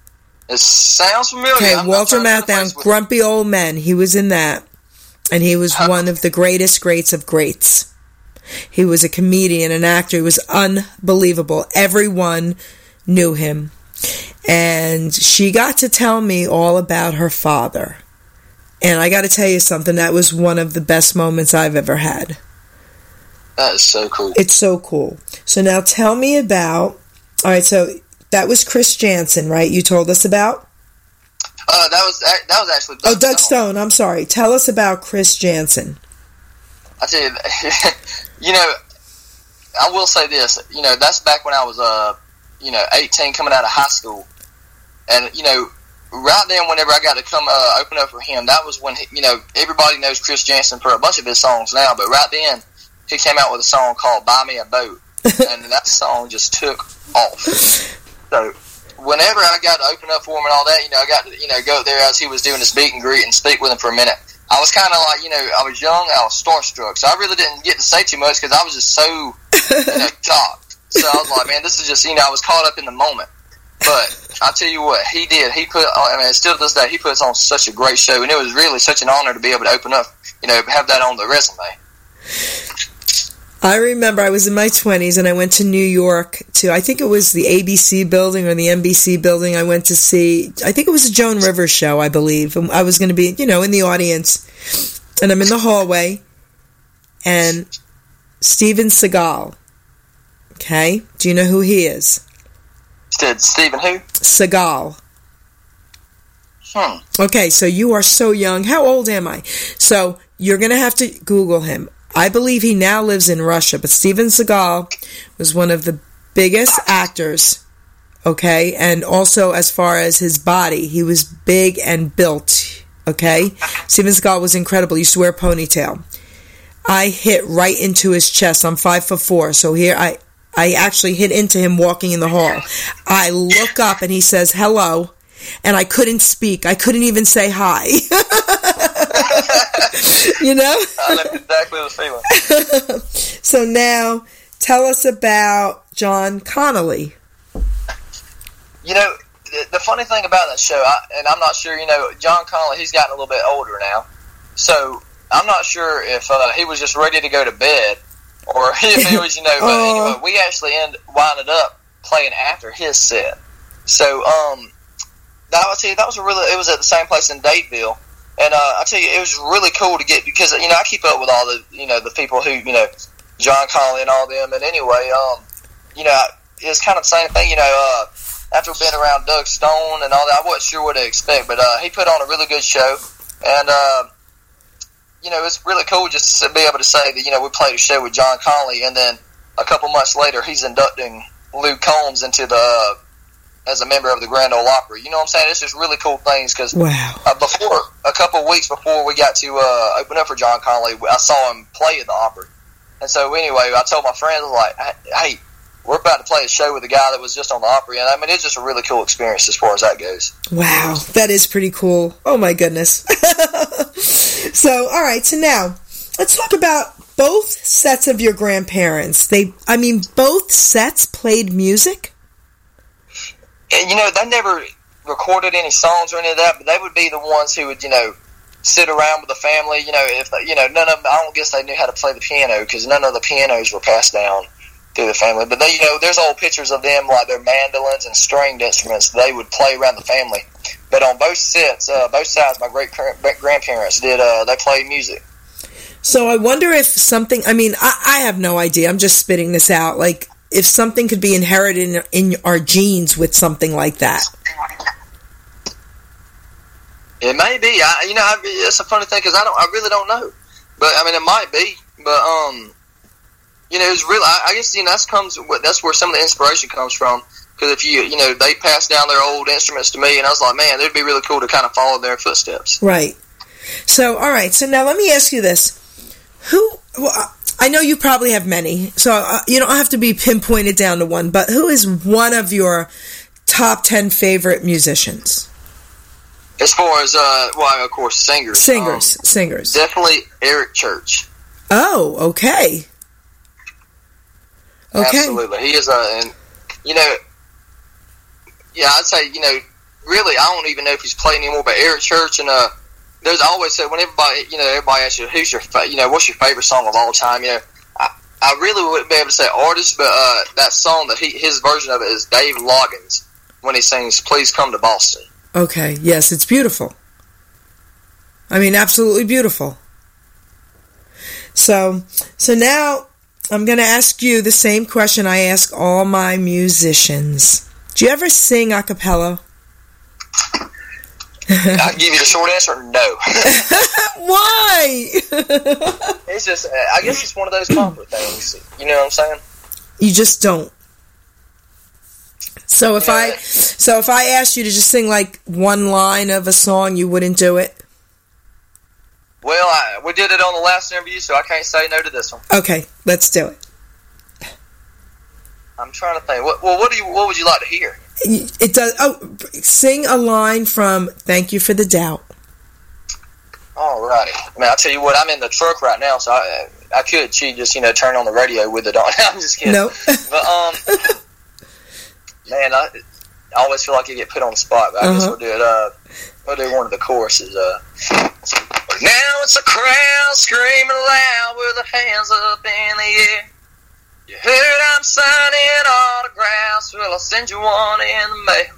It sounds familiar. Okay, I'm Walter Matthau, Grumpy Old Men. He was in that, and he was one of the greatest greats of greats. He was a comedian, an actor. He was unbelievable. Everyone knew him, and she got to tell me all about her father. And I got to tell you something. That was one of the best moments I've ever had. That is so cool. It's so cool. So now tell me about. All right, so that was Chris Janson, right? You told us about. Uh, that was that was actually. Doug oh, Doug Stone. Stone. I'm sorry. Tell us about Chris Janson. I tell you, you know, I will say this. You know, that's back when I was uh, you know, 18, coming out of high school, and you know, right then, whenever I got to come uh, open up for him, that was when he, you know everybody knows Chris Janson for a bunch of his songs now, but right then he came out with a song called "Buy Me a Boat," and that song just took off. So whenever I got to open up for him and all that, you know, I got to you know go there as he was doing his meet and greet and speak with him for a minute. I was kind of like, you know, I was young, I was starstruck, so I really didn't get to say too much because I was just so you know, shocked. So I was like, man, this is just you know, I was caught up in the moment. But I tell you what, he did. He put. I mean, still to this day, he puts on such a great show, and it was really such an honor to be able to open up. You know, have that on the resume. I remember I was in my 20s and I went to New York to, I think it was the ABC building or the NBC building. I went to see, I think it was a Joan Rivers show, I believe. I was going to be, you know, in the audience. And I'm in the hallway and Steven Seagal. Okay. Do you know who he is? Said Steven who? Seagal. Hmm. Okay, so you are so young. How old am I? So you're going to have to Google him. I believe he now lives in Russia, but Steven Seagal was one of the biggest actors, okay? And also, as far as his body, he was big and built, okay? Steven Seagal was incredible. He used to wear ponytail. I hit right into his chest. I'm five foot four, so here I. I actually hit into him walking in the hall. I look up and he says, hello and I couldn't speak. I couldn't even say hi. you know? I know exactly the feeling. so now, tell us about John Conlee. You know, the, the funny thing about that show, I, and I'm not sure, you know, John Conlee, he's gotten a little bit older now, So I'm not sure if uh, he was just ready to go to bed or if he was, you know. But Oh. anyway, we actually end winded up playing after his set. So um, that tell that was a really it was at the same place in Dadeville, and uh, I tell you it was really cool to get because you know I keep up with all the you know the people who you know John Conlee and all them, and anyway, um, you know it's kind of the same thing, you know. Uh, after being around Doug Stone and all that, I wasn't sure what to expect, but uh, he put on a really good show, and uh, you know it's really cool just to be able to say that you know we played a show with John Conlee, and then a couple months later he's inducting Luke Combs into the uh, as a member of the Grand Ole Opry. You know what I'm saying? It's just really cool things because Wow. uh, before a couple of weeks before we got to uh, open up for John Conlee, I saw him play at the Opry, and so anyway, I told my friends like, "Hey, we're about to play a show with a guy that was just on the Opry," and I mean it's just a really cool experience as far as that goes. Wow, that is pretty cool. Oh my goodness. so, all right, so now let's talk about both sets of your grandparents. They I mean both sets played music? And you know, they never recorded any songs or any of that, but they would be the ones who would, you know, sit around with the family. You know, if you know, none of them, I don't guess they knew how to play the piano because none of the pianos were passed down through the family. But they, you know, there's old pictures of them like their mandolins and stringed instruments. They would play around the family. But on both sets, uh, both sides, my great grandparents did. Uh, they played music. So I wonder if something I mean, I, I have no idea. I'm just spitting this out. Like if something could be inherited in, in our genes with something like that. It may be. I, you know, I, it's a funny thing because I don't. I really don't know. But I mean, it might be. But um, you know, it's really. I, I guess you know that's comes. That's where some of the inspiration comes from. Because if you, you know, they passed down their old instruments to me, and I was like, man, it'd be really cool to kind of follow their footsteps. Right. So, all right. So now let me ask you this: Who? Well, I know you probably have many, so uh, you don't have to be pinpointed down to one. But who is one of your top ten favorite musicians? As far as, uh, well, of course, singers. Singers, um, singers. Definitely Eric Church. Oh, okay. Okay. Absolutely, he is a, and you know, yeah, I'd say you know, really, I don't even know if he's playing anymore. But Eric Church and uh, there's always say when everybody, you know, everybody asks you who's your, fa- you know, what's your favorite song of all time, you know. I, I really wouldn't be able to say artist, but uh, that song that he his version of it is Dave Loggins when he sings "Please Come to Boston." Okay. Yes, it's beautiful. I mean, absolutely beautiful. So, so now I'm going to ask you the same question I ask all my musicians. Do you ever sing a cappella? I can give you the short answer: no. Why? it's just, I guess it's one of those comfort things. You know what I'm saying? you just don't. So if I so if I asked you to just sing like one line of a song, you wouldn't do it. Well, I, we did it on the last interview, so I can't say no to this one. Okay, let's do it. I'm trying to think. What, well, what do you? What would you like to hear? It does. Oh, sing a line from "Thank You for the Doubt." Alrighty. I mean, I'll tell you what. I'm in the truck right now, so I, I could she just you know turn on the radio with it on. I'm just kidding. No. But um, man, I, I always feel like you get put on the spot. But I guess Uh-huh. we'll do it. Uh, we'll do one of the choruses. Uh, now it's a crowd screaming loud with their hands up in the air. You heard I'm signing autographs. Well, I'll send you one in the mail.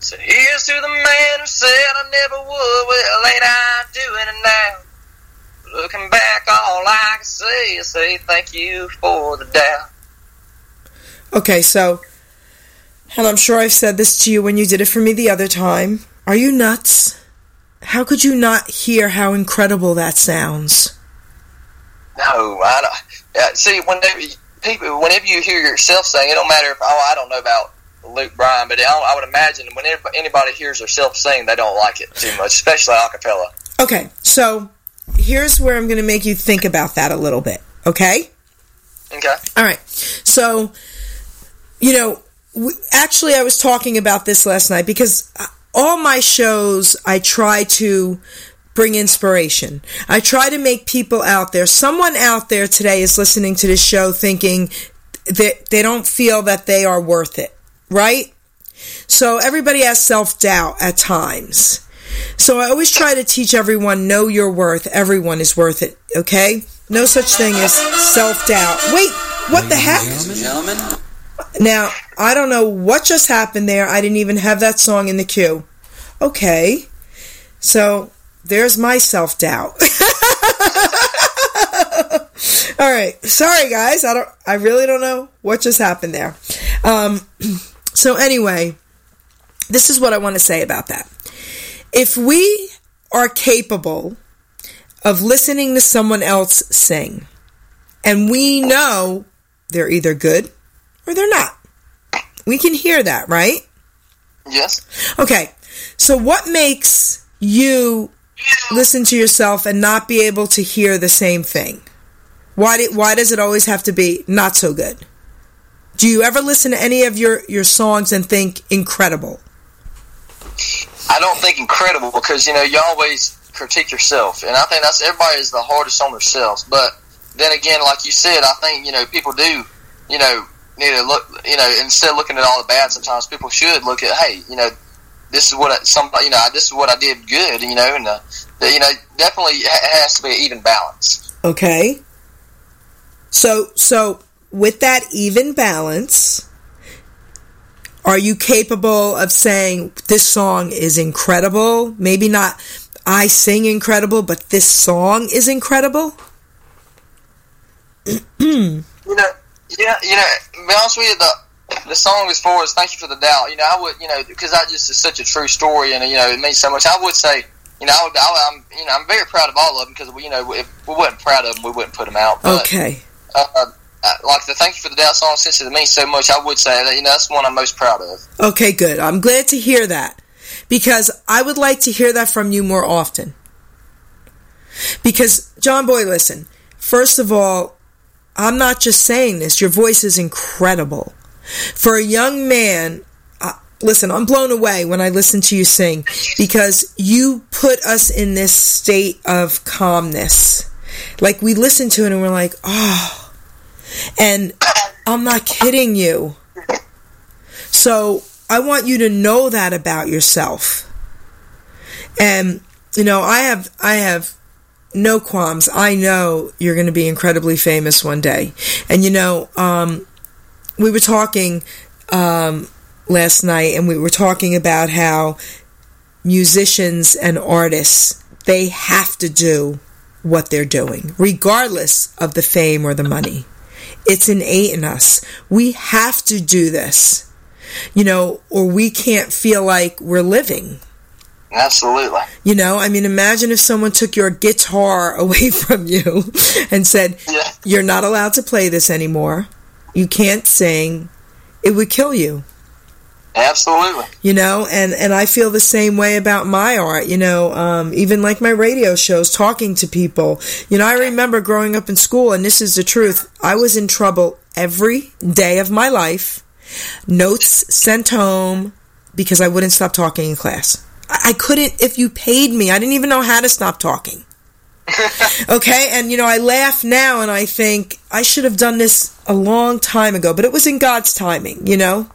So here's to the man who said I never would. Well, ain't I doing it now? Looking back, all I can say is say thank you for the doubt. Okay, so, and I'm sure I've said this to you when you did it for me the other time. Are you nuts? How could you not hear how incredible that sounds? No, I don't. Yeah, see, whenever you- people, whenever you hear yourself sing, it don't matter if oh, I don't know about Luke Bryan, but I, I would imagine whenever anybody hears themselves sing, they don't like it too much, especially a cappella. Okay, so here's where I'm going to make you think about that a little bit. Okay. Okay. All right. So, you know, w actually, I was talking about this last night because uh, all my shows, I try to bring inspiration. I try to make people out there. Someone out there today is listening to this show thinking that they don't feel that they are worth it, right? So everybody has self doubt at times. So I always try to teach everyone know your worth. Everyone is worth it, okay? No such thing as self doubt. Wait, what the heck? Gentlemen, Now, I don't know what just happened there. I didn't even have that song in the queue. Okay. So, there's my self doubt. All right. Sorry guys. I don't I really don't know what just happened there. Um so anyway, this is what I want to say about that. If we are capable of listening to someone else sing and we know they're either good or they're not. We can hear that, right? Yes. Okay. So what makes you listen to yourself and not be able to hear the same thing? Why did, why does it always have to be not so good? Do you ever listen to any of your, your songs and think incredible? I don't think incredible because you know you always critique yourself, and I think that's everybody is the hardest on themselves. But then again, like you said, I think you know people do, you know, need to look, you know, instead of looking at all the bad, sometimes people should look at, hey, you know, this is what I, somebody, you know, this is what I did good, you know, and uh, you know, definitely ha- has to be an even balance. Okay. So so with that even balance, are you capable of saying this song is incredible? Maybe not I sing incredible, but this song is incredible? You know, yeah, you know, be honest with you, the the song is for as "Thank You for the Doubt," you know, I would, you know, because that just is such a true story, and you know, it means so much. I would say, you know, I would, I, am you know, I'm very proud of all of them because we, you know, if we weren't proud of them, we wouldn't put them out. But, Okay. uh, uh, like the "Thank You for the Doubt" song, since it means so much, I would say that you know that's one I'm most proud of. Okay, good. I'm glad to hear that because I would like to hear that from you more often. Because, JonBoy, listen, first of all, I'm not just saying this, your voice is incredible. For a young man, uh, listen, I'm blown away when I listen to you sing because you put us in this state of calmness. Like we listen to it and we're like, oh. And I'm not kidding you. So I want you to know that about yourself. And you know, I have I have no qualms. I know you're going to be incredibly famous one day. And you know, um, we were talking um, last night, and we were talking about how musicians and artists they have to do what they're doing, regardless of the fame or the money. It's innate in us. We have to do this, you know, or we can't feel like we're living. Absolutely. You know, I mean, imagine if someone took your guitar away from you and said, Yeah. You're not allowed to play this anymore. You can't sing. It would kill you. Absolutely. You know, and, and I feel the same way about my art, you know, um, even like my radio shows, talking to people. You know, I remember growing up in school, and this is the truth, I was in trouble every day of my life, notes sent home because I wouldn't stop talking in class. I couldn't, if you paid me, I didn't even know how to stop talking. okay, and you know, I laugh now and I think I should have done this a long time ago, but it was in God's timing, you know?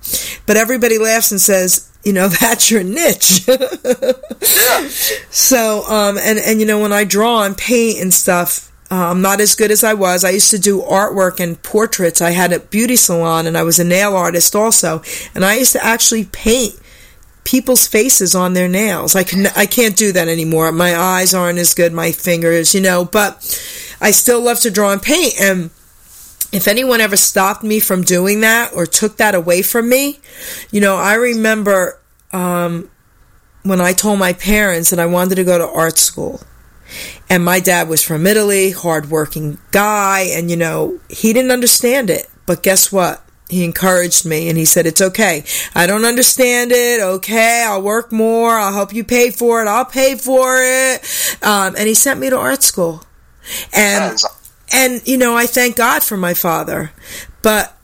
But everybody laughs and says, you know, that's your niche. Yeah. So, um, and, and you know, when I draw and paint and stuff, uh, I'm not as good as I was. I used to do artwork and portraits. I had a beauty salon and I was a nail artist also. And I used to actually paint people's faces on their nails. I can, I can't do that anymore. My eyes aren't as good, my fingers, you know, but I still love to draw and paint. And if anyone ever stopped me from doing that or took that away from me, you know, I remember, um, when I told my parents that I wanted to go to art school. And my dad was from Italy, hardworking guy, and you know, he didn't understand it. But guess what? He encouraged me and he said, It's okay. I don't understand it. Okay. I'll work more. I'll help you pay for it. I'll pay for it. Um, and he sent me to art school. And and you know i thank god for my father but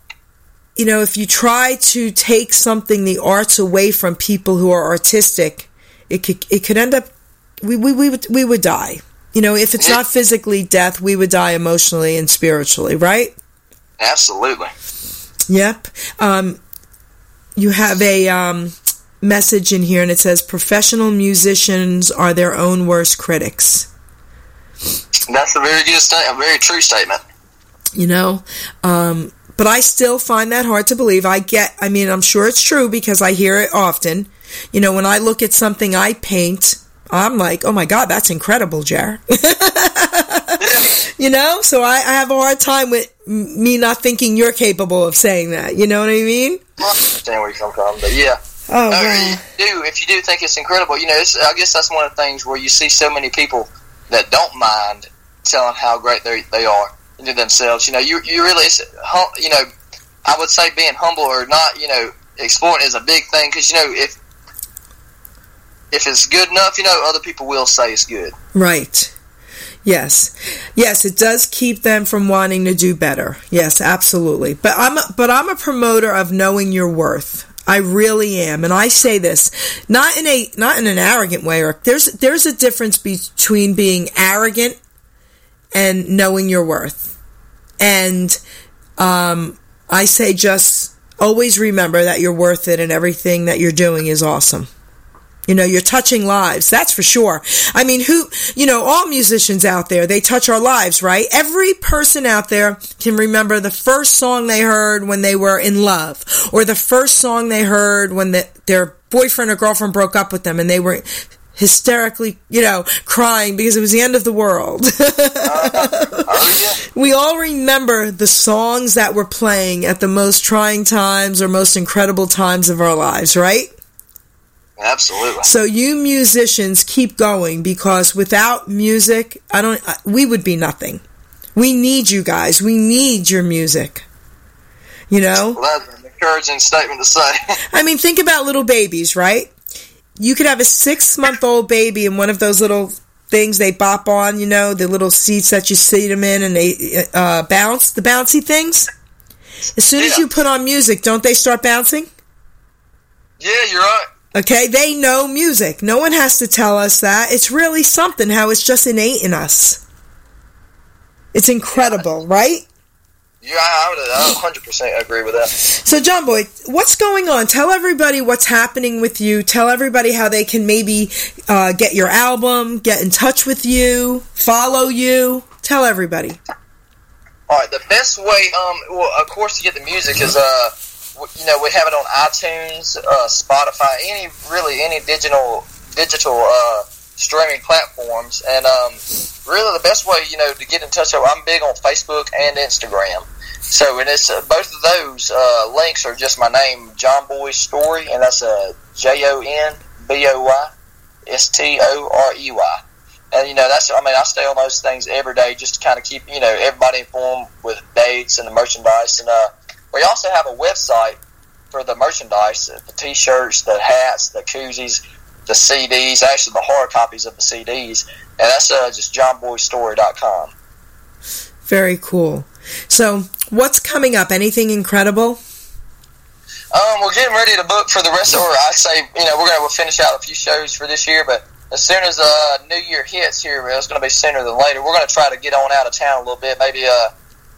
you know if you try to take something the arts away from people who are artistic it could it could end up we we, we would we would die you know if it's not physically death we would die emotionally and spiritually right Absolutely. Yep. Um, you have a um, message in here and it says professional musicians are their own worst critics. That's a very good statement, a very true statement. You know, um, but I still find that hard to believe. I get, I mean, I'm sure it's true because I hear it often. You know, when I look at something I paint, I'm like, oh my God, that's incredible, Jar. you know, so I, I, have a hard time with me not thinking you're capable of saying that. You know what I mean? I understand where you come from, but yeah. Oh, uh, you do if you do think it's incredible. You know, I guess that's one of the things where you see so many people that don't mind telling how great they they are into themselves. You know, you you really, you know, I would say being humble or not, you know, exploring is a big thing because you know if if it's good enough, you know, other people will say it's good. Right. Yes. Yes, it does keep them from wanting to do better. Yes, absolutely. But I'm a, but I'm a promoter of knowing your worth. I really am. And I say this not in a not in an arrogant way or there's there's a difference between being arrogant and knowing your worth. And um, I say just always remember that you're worth it and everything that you're doing is awesome. You know, you're touching lives. That's for sure. I mean, who, you know, all musicians out there, they touch our lives, right? Every person out there can remember the first song they heard when they were in love or the first song they heard when the, their boyfriend or girlfriend broke up with them and they were hysterically, you know, crying because it was the end of the world. we all remember the songs that were playing at the most trying times or most incredible times of our lives, right? Absolutely. So you musicians keep going because without music, I don't we would be nothing. We need you guys. We need your music. You know? Well, that's an encouraging statement to say. I mean, think about little babies, right? You could have a 6-month-old baby in one of those little things they bop on, you know, the little seats that you seat them in and they uh, bounce, the bouncy things. As soon yeah. as you put on music, don't they start bouncing? Yeah, you're right. Okay, they know music. No one has to tell us that. It's really something how it's just innate in us. It's incredible, right? Yeah, I would 100% agree with that. So, JonBoy, what's going on? Tell everybody what's happening with you. Tell everybody how they can maybe uh, get your album, get in touch with you, follow you. Tell everybody. All right, the best way, um, well, of course, to get the music is, uh, you know, we have it on iTunes, uh, Spotify, any really any digital digital uh, streaming platforms, and um, really the best way, you know, to get in touch. I'm big on Facebook and Instagram, so and it's uh, both of those uh, links are just my name, JonBoy Storey, and that's a J O N B O Y S T O R E Y. And you know that's I mean I stay on those things every day just to kind of keep you know everybody informed with dates and the merchandise and uh we also have a website for the merchandise, the T-shirts, the hats, the koozies, the CDs, actually the hard copies of the CDs, and that's uh, just jonboystorey.com. Very cool. So, what's coming up? Anything incredible? Um, we're getting ready to book for the rest of. Or I say, you know, we're going to finish out a few shows for this year, but as soon as uh, New Year hits here, it's going to be sooner than later. We're going to try to get on out of town a little bit, maybe uh,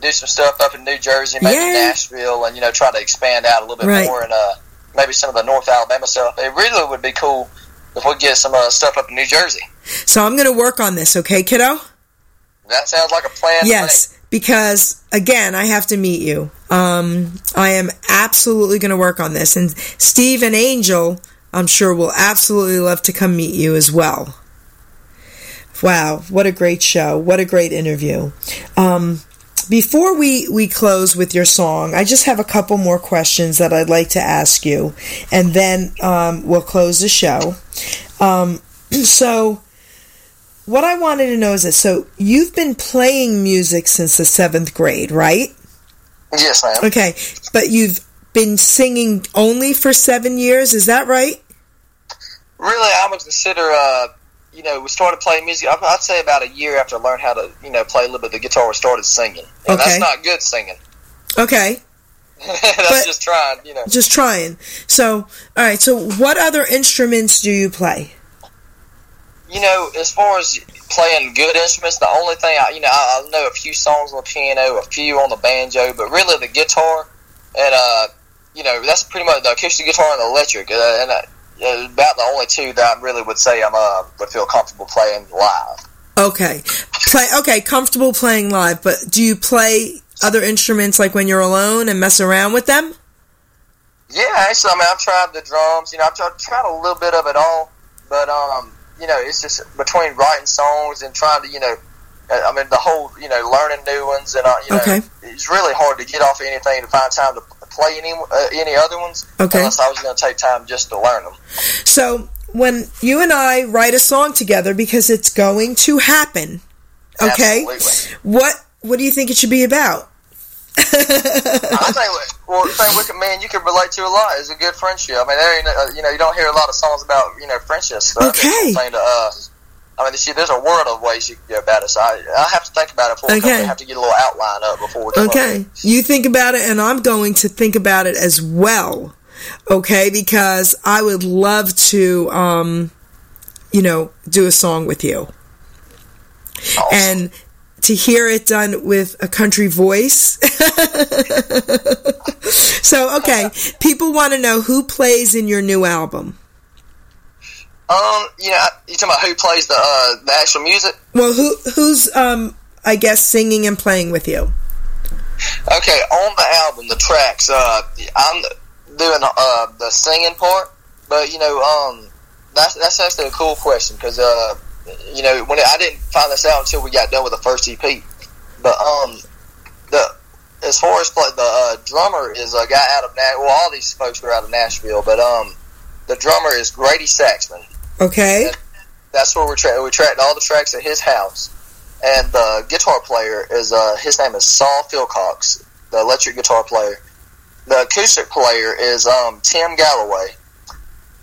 do some stuff up in New Jersey, maybe Nashville, and you know try to expand out a little bit right. more and uh, maybe some of the North Alabama stuff. It really would be cool if we get some uh, stuff up in New Jersey. So I'm going to work on this, okay, kiddo? That sounds like a plan. Yes, because again, I have to meet you. Um, I am absolutely going to work on this, and Steve and Angel, I'm sure, will absolutely love to come meet you as well. Wow, what a great show! What a great interview. Um, before we, we close with your song, I just have a couple more questions that I'd like to ask you, and then um, we'll close the show. Um, so, what I wanted to know is this: so you've been playing music since the seventh grade, right? Yes, ma'am. Okay, but you've been singing only for seven years. Is that right? Really, I would consider uh, you know, we started playing music. I'd say about a year after I learned how to, you know, play a little bit of the guitar, we started singing. And okay. that's not good singing. Okay. that's but just trying, you know. Just trying. So, all right. So, what other instruments do you play? You know, as far as playing good instruments, the only thing I, you know, I, I know a few songs on the piano, a few on the banjo, but really the guitar and uh, you know, that's pretty much the acoustic guitar and the electric. Uh, and uh, uh, about the only two that I really would say I'm uh, would feel comfortable playing live. Okay, play. Okay, comfortable playing live, but do you play other instruments like when you're alone and mess around with them? Yeah, actually, I mean, I've tried the drums. You know, I've tried, tried a little bit of it all, but um, you know, it's just between writing songs and trying to, you know, uh, I mean, the whole, you know, learning new ones, and uh, you know, Okay. it's really hard to get off of anything to find time to play any uh, any other ones. Okay. Unless I was going to take time just to learn them. So when you and I write a song together, because it's going to happen, okay? Absolutely. What What do you think it should be about? I think, well, the thing can, man, you can relate to a lot is a good friendship. I mean, there uh, you know, you don't hear a lot of songs about, you know, friendships. So Okay. it's a thing to, uh, I mean, see, there's a world of ways you can go about it. So I, I have to think about it before. Okay. I have to get a little outline up before we come Okay, you think about it, and I'm going to think about it as well. Okay, because I would love to, um, you know, do a song with you, Awesome. and to hear it done with a country voice. so, okay, people want to know who plays in your new album. Um, you know, you talking about who plays the uh, the actual music? Well, who who's um, I guess singing and playing with you? Okay, on the album, the tracks, uh, I'm doing uh, the singing part, but you know, um, that's that's actually a cool question because uh, you know, when it, I didn't find this out until we got done with the first EP, but um, the as far as play, the uh, drummer is a guy out of Nash. Well, all these folks are out of Nashville, but um, the drummer is Grady Saxman. Okay, That's where we tra- we tracked all the tracks at his house, and the guitar player is uh, his name is Sol Philcox, the electric guitar player. The acoustic player is um, Tim Galloway,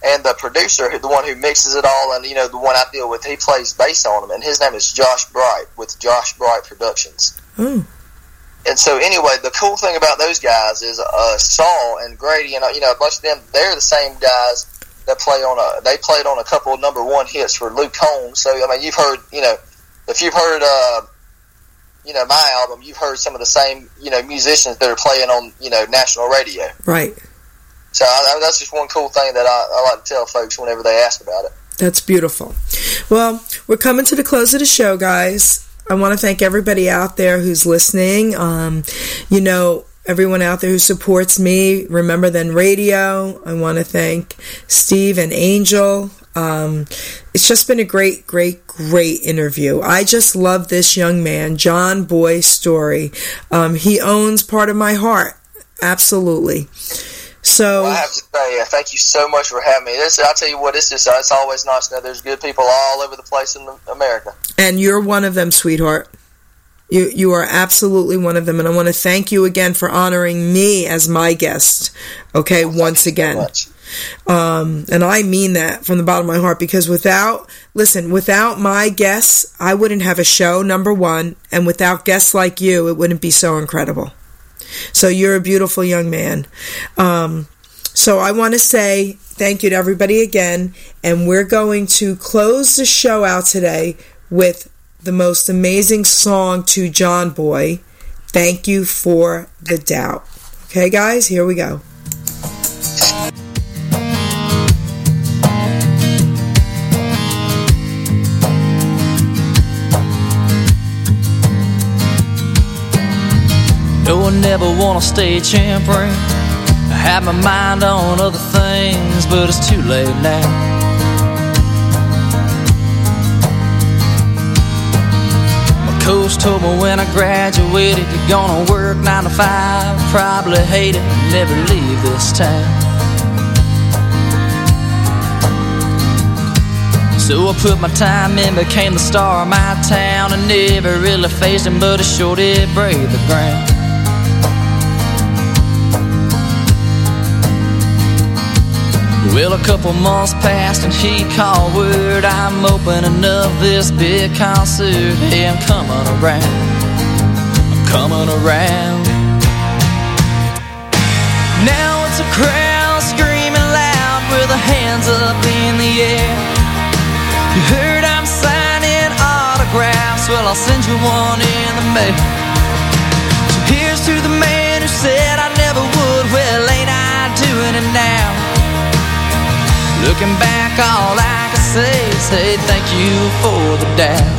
and the producer, the one who mixes it all, and you know the one I deal with, he plays bass on them, and his name is Josh Bright with Josh Bright Productions. oh, And so, anyway, the cool thing about those guys is uh, Sol and Grady, and uh, you know, a bunch of them. They're the same guys that play on a. They played on a couple of number one hits for Luke Combs. So, I mean, you've heard, you know, if you've heard, uh, you know, my album, you've heard some of the same, you know, musicians that are playing on, you know, national radio. right. So I, I, that's just one cool thing that I, I like to tell folks whenever they ask about it. That's beautiful. Well, we're coming to the close of the show, guys. I want to thank everybody out there who's listening. Um, you know, everyone out there who supports me, Remember Then Radio. I want to thank Steve and Angel. Um, it's just been a great, great, great interview. I just love this young man, JonBoy's Storey. Um, he owns part of my heart. Absolutely. So. Well, I have to say, uh, thank you so much for having me. This, I'll tell you what, it's just, uh, it's always nice to know there's good people all over the place in America. And you're one of them, sweetheart. You you are absolutely one of them, and I want to thank you again for honoring me as my guest. Okay, once again, um, and I mean that from the bottom of my heart because without listen, without my guests, I wouldn't have a show. Number one, and without guests like you, it wouldn't be so incredible. So you're a beautiful young man. Um, so I want to say thank you to everybody again, and we're going to close the show out today with the most amazing song to JonBoy. Thank you for the doubt. Okay, guys, here we go. No, I never wanna stay temporary. I have my mind on other things, but it's too late now. Coach told me when I graduated, you're gonna work nine to five, probably hate it, never leave this town. So I put my time in, became the star of my town, and never really faced him, but I sure did brave the ground. Well, a couple months passed and he called word I'm opening up this big concert. Hey, I'm coming around. I'm coming around. Now it's a crowd screaming loud with their hands up in the air. You heard I'm signing autographs. Well, I'll send you one in the mail. So here's to the man who said I never would. Well, ain't I doing back, all I can say is say thank you for the doubt.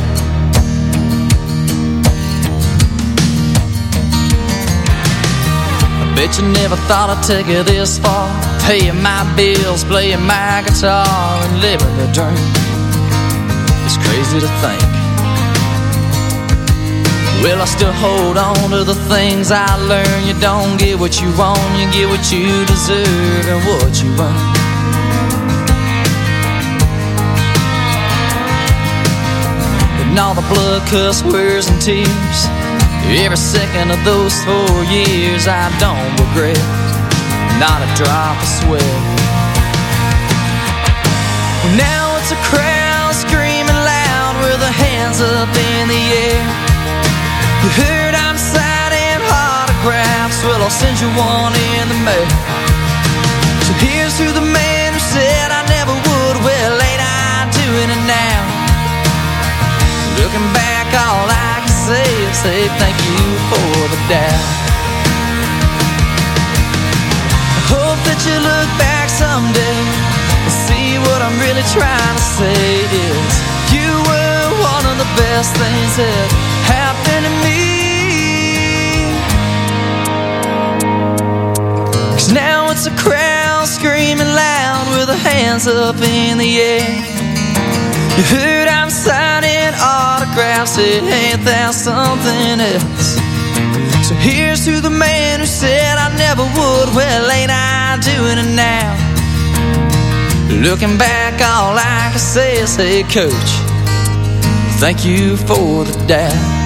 I bet you never thought I'd take it this far. Paying my bills, playing my guitar, and living the dream. It's crazy to think. Well, I still hold on to the things I learned. You don't get what you want, you get what you deserve and what you earn. And all the blood, cuss, words, and tears. Every second of those four years, I don't regret. Not a drop of sweat. Now it's a crowd screaming loud with their hands up in the air. You heard I'm signing autographs, well, I'll send you one in the mail. So here's to the man who said I never would, well, ain't I doing it now? Looking back, all I can say is say thank you for the doubt. I hope that you look back someday and see what I'm really trying to say is you were one of the best things that happened to me. Cause now it's a crowd screaming loud with their hands up in the air. You heard I'm signing it ain't that something else. So here's to the man who said I never would, well, ain't I doing it now? Looking back, all I can say is, hey, coach, thank you for the doubt.